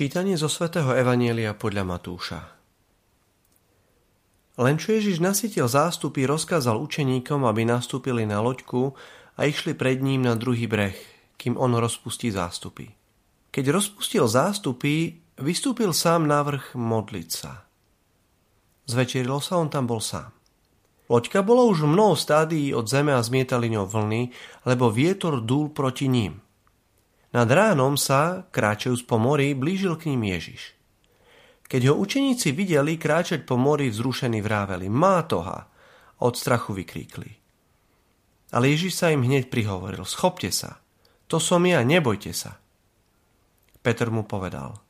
Čítanie zo svätého Evanielia podľa Matúša Len čo Ježiš nasytil zástupy, rozkázal učeníkom, aby nastúpili na loďku a išli pred ním na druhý breh, kým on rozpustí zástupy. Keď rozpustil zástupy, vystúpil sám na vrch modliť sa. Zvečerilo sa, on tam bol sám. Loďka bola už mnoho stádií od zeme a zmietali ňou vlny, lebo vietor dúl proti ním – nad ránom sa, kráčajúc po mori, blížil k ním Ježiš. Keď ho učeníci videli kráčať po mori, vzrušení vráveli, má toha, od strachu vykríkli. Ale Ježiš sa im hneď prihovoril, schopte sa, to som ja, nebojte sa. Peter mu povedal,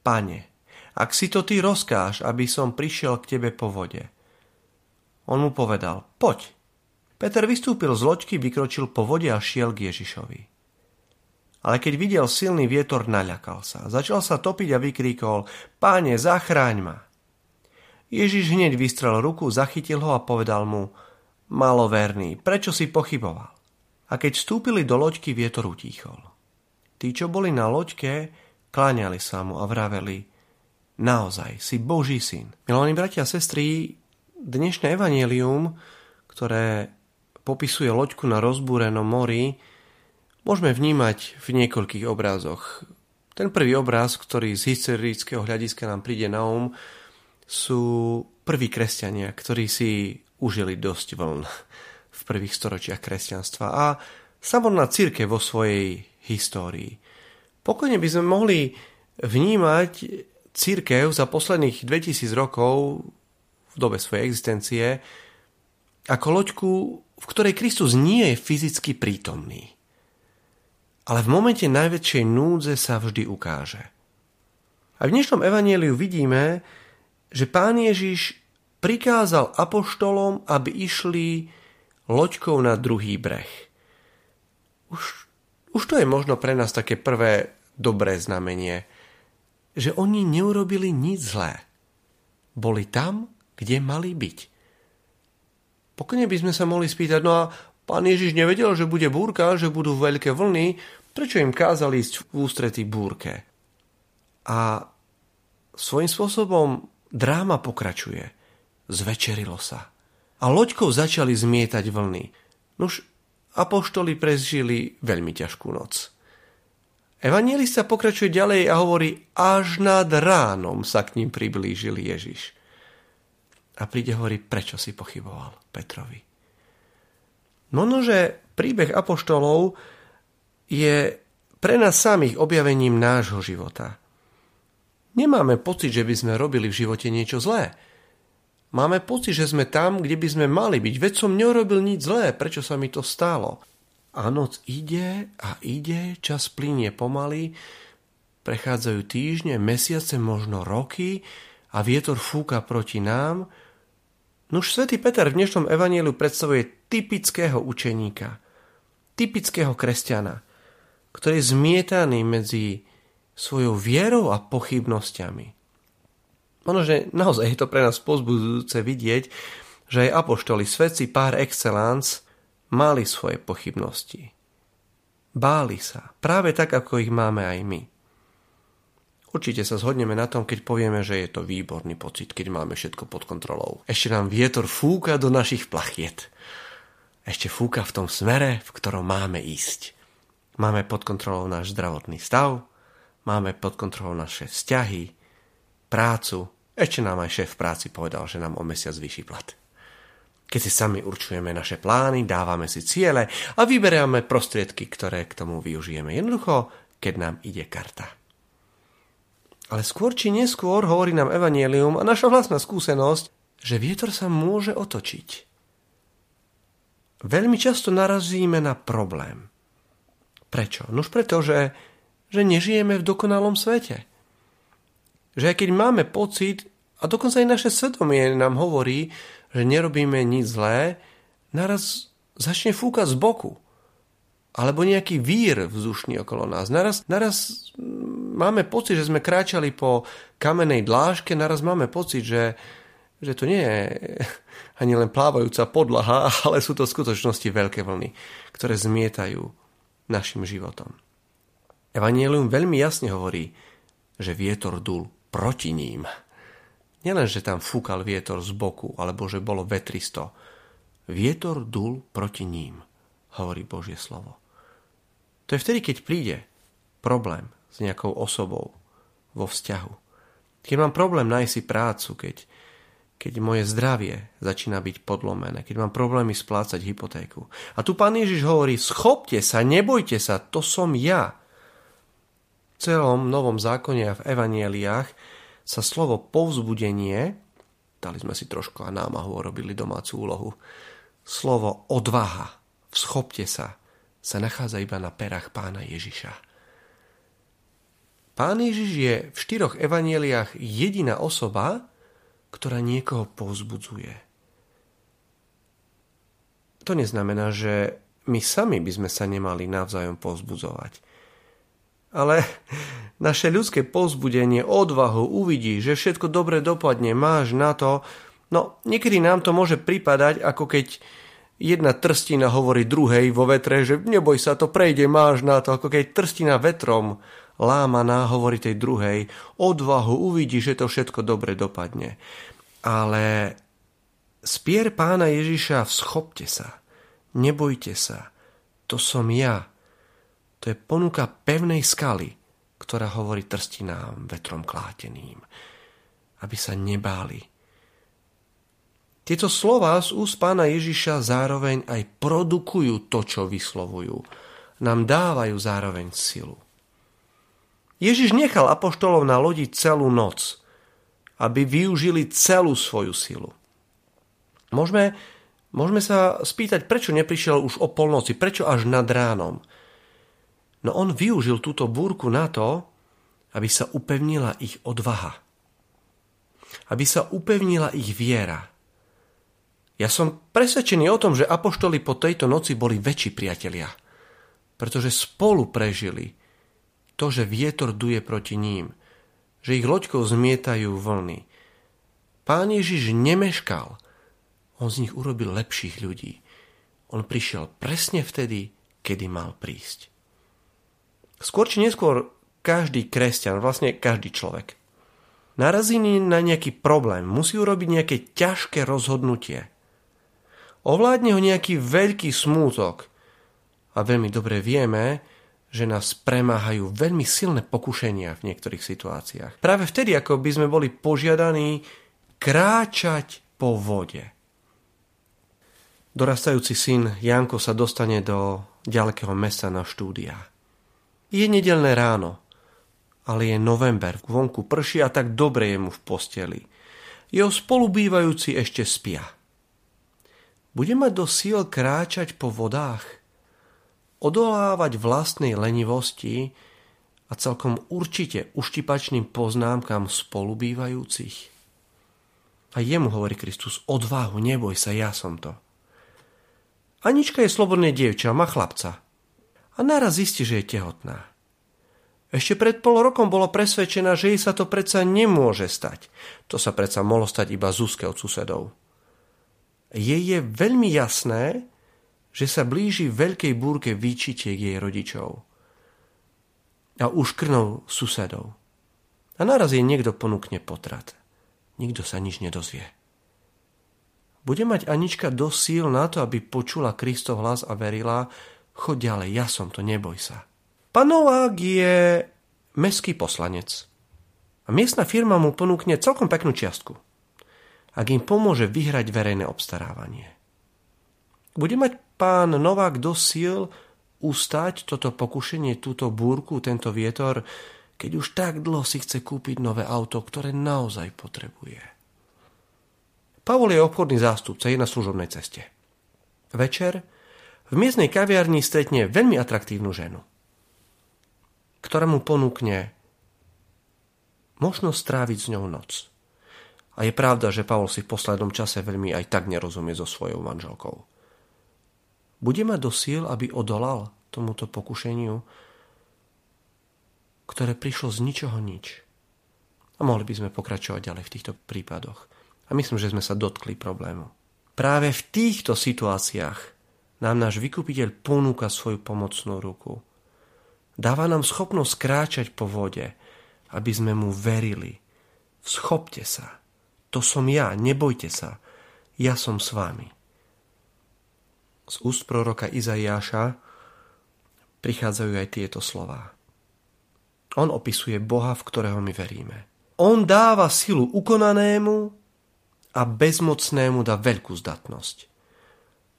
Pane, ak si to ty rozkáž, aby som prišiel k tebe po vode. On mu povedal, poď. Peter vystúpil z loďky, vykročil po vode a šiel k Ježišovi ale keď videl silný vietor, naľakal sa. Začal sa topiť a vykríkol, páne, zachráň ma. Ježiš hneď vystrel ruku, zachytil ho a povedal mu, maloverný, prečo si pochyboval? A keď vstúpili do loďky, vietor utíchol. Tí, čo boli na loďke, kláňali sa mu a vraveli, naozaj, si Boží syn. Milovaní bratia a sestry, dnešné evanielium, ktoré popisuje loďku na rozbúrenom mori, môžeme vnímať v niekoľkých obrázoch. Ten prvý obraz, ktorý z historického hľadiska nám príde na um, sú prví kresťania, ktorí si užili dosť vln v prvých storočiach kresťanstva a samotná církev vo svojej histórii. Pokojne by sme mohli vnímať církev za posledných 2000 rokov v dobe svojej existencie ako loďku, v ktorej Kristus nie je fyzicky prítomný ale v momente najväčšej núdze sa vždy ukáže. A v dnešnom evanieliu vidíme, že pán Ježiš prikázal apoštolom, aby išli loďkou na druhý breh. Už, už to je možno pre nás také prvé dobré znamenie, že oni neurobili nič zlé. Boli tam, kde mali byť. Pokojne by sme sa mohli spýtať, no a Pán Ježiš nevedel, že bude búrka, že budú veľké vlny, prečo im kázali ísť v ústretí búrke? A svojím spôsobom dráma pokračuje. Zvečerilo sa. A loďkou začali zmietať vlny. Nuž, apoštoli prežili veľmi ťažkú noc. Evangelista pokračuje ďalej a hovorí, až nad ránom sa k ním priblížil Ježiš. A príde hovorí, prečo si pochyboval Petrovi. Možno, že príbeh apoštolov je pre nás samých objavením nášho života. Nemáme pocit, že by sme robili v živote niečo zlé. Máme pocit, že sme tam, kde by sme mali byť. Veď som neurobil nič zlé, prečo sa mi to stalo? A noc ide a ide, čas plinie pomaly, prechádzajú týždne, mesiace, možno roky a vietor fúka proti nám – Nuž svätý Peter v dnešnom evanielu predstavuje typického učeníka, typického kresťana, ktorý je zmietaný medzi svojou vierou a pochybnosťami. Ono, že naozaj je to pre nás pozbudzujúce vidieť, že aj apoštoli, svedci par excellence, mali svoje pochybnosti. Báli sa, práve tak, ako ich máme aj my. Určite sa zhodneme na tom, keď povieme, že je to výborný pocit, keď máme všetko pod kontrolou. Ešte nám vietor fúka do našich plachiet. Ešte fúka v tom smere, v ktorom máme ísť. Máme pod kontrolou náš zdravotný stav, máme pod kontrolou naše vzťahy, prácu. Ešte nám aj šéf v práci povedal, že nám o mesiac vyšší plat. Keď si sami určujeme naše plány, dávame si ciele a vyberiame prostriedky, ktoré k tomu využijeme. Jednoducho, keď nám ide karta. Ale skôr či neskôr hovorí nám Evangelium a naša vlastná skúsenosť, že vietor sa môže otočiť. Veľmi často narazíme na problém. Prečo? Nož preto, že, že nežijeme v dokonalom svete. Že keď máme pocit, a dokonca aj naše svedomie nám hovorí, že nerobíme nič zlé, naraz začne fúkať z boku alebo nejaký vír vzdušný okolo nás. Naraz, naraz máme pocit, že sme kráčali po kamenej dlážke, naraz máme pocit, že, že to nie je ani len plávajúca podlaha, ale sú to v skutočnosti veľké vlny, ktoré zmietajú našim životom. Evangelium veľmi jasne hovorí, že vietor dul proti ním. Nielen, že tam fúkal vietor z boku, alebo že bolo vetristo. Vietor dul proti ním, hovorí Božie slovo. To je vtedy, keď príde problém s nejakou osobou vo vzťahu. Keď mám problém nájsť si prácu, keď, keď moje zdravie začína byť podlomené, keď mám problémy splácať hypotéku. A tu pán Ježiš hovorí, schopte sa, nebojte sa, to som ja. V celom novom zákone a v evanieliách sa slovo povzbudenie, dali sme si trošku a námahu, robili domácu úlohu, slovo odvaha, vschopte sa, sa nachádza iba na perách pána Ježiša. Pán Ježiš je v štyroch evanieliách jediná osoba, ktorá niekoho povzbudzuje. To neznamená, že my sami by sme sa nemali navzájom povzbudzovať ale naše ľudské povzbudenie, odvahu, uvidí, že všetko dobre dopadne, máš na to, no niekedy nám to môže pripadať, ako keď jedna trstina hovorí druhej vo vetre, že neboj sa, to prejde, máš na to, ako keď trstina vetrom lámaná hovorí tej druhej, odvahu, uvidí, že to všetko dobre dopadne. Ale spier pána Ježiša, vschopte sa, nebojte sa, to som ja, to je ponuka pevnej skaly, ktorá hovorí trstinám vetrom kláteným, aby sa nebáli. Tieto slova z úst pána Ježiša zároveň aj produkujú to, čo vyslovujú. Nám dávajú zároveň silu. Ježiš nechal apoštolov na lodi celú noc, aby využili celú svoju silu. Môžeme, môžeme sa spýtať, prečo neprišiel už o polnoci, prečo až nad ránom. No on využil túto búrku na to, aby sa upevnila ich odvaha. Aby sa upevnila ich viera. Ja som presvedčený o tom, že apoštoli po tejto noci boli väčší priatelia, pretože spolu prežili to, že vietor duje proti ním, že ich loďkou zmietajú vlny. Pán Ježiš nemeškal, on z nich urobil lepších ľudí. On prišiel presne vtedy, kedy mal prísť. Skôr či neskôr každý kresťan, vlastne každý človek, narazí na nejaký problém, musí urobiť nejaké ťažké rozhodnutie. Ovládne ho nejaký veľký smútok. A veľmi dobre vieme, že nás premáhajú veľmi silné pokušenia v niektorých situáciách. Práve vtedy, ako by sme boli požiadaní kráčať po vode. Dorastajúci syn Janko sa dostane do ďalekého mesta na štúdia. Je nedelné ráno, ale je november, vonku prší a tak dobre je mu v posteli. Jeho spolubývajúci ešte spia. Bude mať do síl kráčať po vodách, odolávať vlastnej lenivosti a celkom určite uštipačným poznámkam spolubývajúcich. A jemu hovorí Kristus, odvahu, neboj sa, ja som to. Anička je slobodné dievča, má chlapca a naraz zistí, že je tehotná. Ešte pred pol rokom bola presvedčená, že jej sa to predsa nemôže stať. To sa predsa mohlo stať iba Zuzke od susedov. Jej je veľmi jasné, že sa blíži veľkej búrke výčitiek jej rodičov. A už krnou susedov. A naraz jej niekto ponúkne potrat. Nikto sa nič nedozvie. Bude mať Anička dosť síl na to, aby počula Kristov hlas a verila, Choď ďalej, ja som to, neboj sa. Panovák je meský poslanec. A miestna firma mu ponúkne celkom peknú čiastku. Ak im pomôže vyhrať verejné obstarávanie. Bude mať pán Novák do síl ustať toto pokušenie, túto búrku, tento vietor, keď už tak dlho si chce kúpiť nové auto, ktoré naozaj potrebuje. Pavol je obchodný zástupca, je na služobnej ceste. Večer v miestnej kaviarni stretne veľmi atraktívnu ženu, ktorá mu ponúkne možnosť stráviť s ňou noc. A je pravda, že Pavol si v poslednom čase veľmi aj tak nerozumie so svojou manželkou. Bude mať do aby odolal tomuto pokušeniu, ktoré prišlo z ničoho nič. A mohli by sme pokračovať ďalej v týchto prípadoch. A myslím, že sme sa dotkli problému. Práve v týchto situáciách nám náš vykupiteľ ponúka svoju pomocnú ruku. Dáva nám schopnosť kráčať po vode aby sme mu verili. Schopte sa. To som ja, nebojte sa. Ja som s vami. Z úst proroka Izaiáša prichádzajú aj tieto slová. On opisuje Boha, v ktorého my veríme. On dáva silu ukonanému a bezmocnému dá veľkú zdatnosť.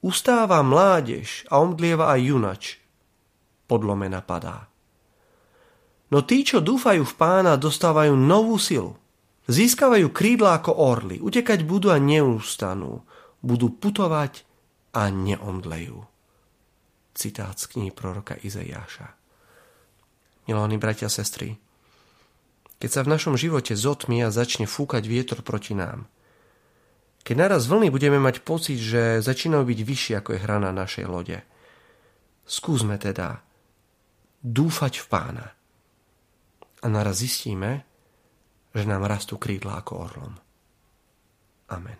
Ustáva mládež a omdlieva aj junač. Podlomena padá. No tí, čo dúfajú v pána, dostávajú novú silu. Získavajú krídla ako orly, utekať budú a neustanú. Budú putovať a neomdlejú. Citát z knihy proroka Izajáša. Milóni bratia a sestry, keď sa v našom živote zotmí a začne fúkať vietor proti nám, keď naraz vlny budeme mať pocit, že začínajú byť vyššie ako je hrana našej lode, skúsme teda dúfať v pána. A naraz zistíme, že nám rastú krídla ako orlom. Amen.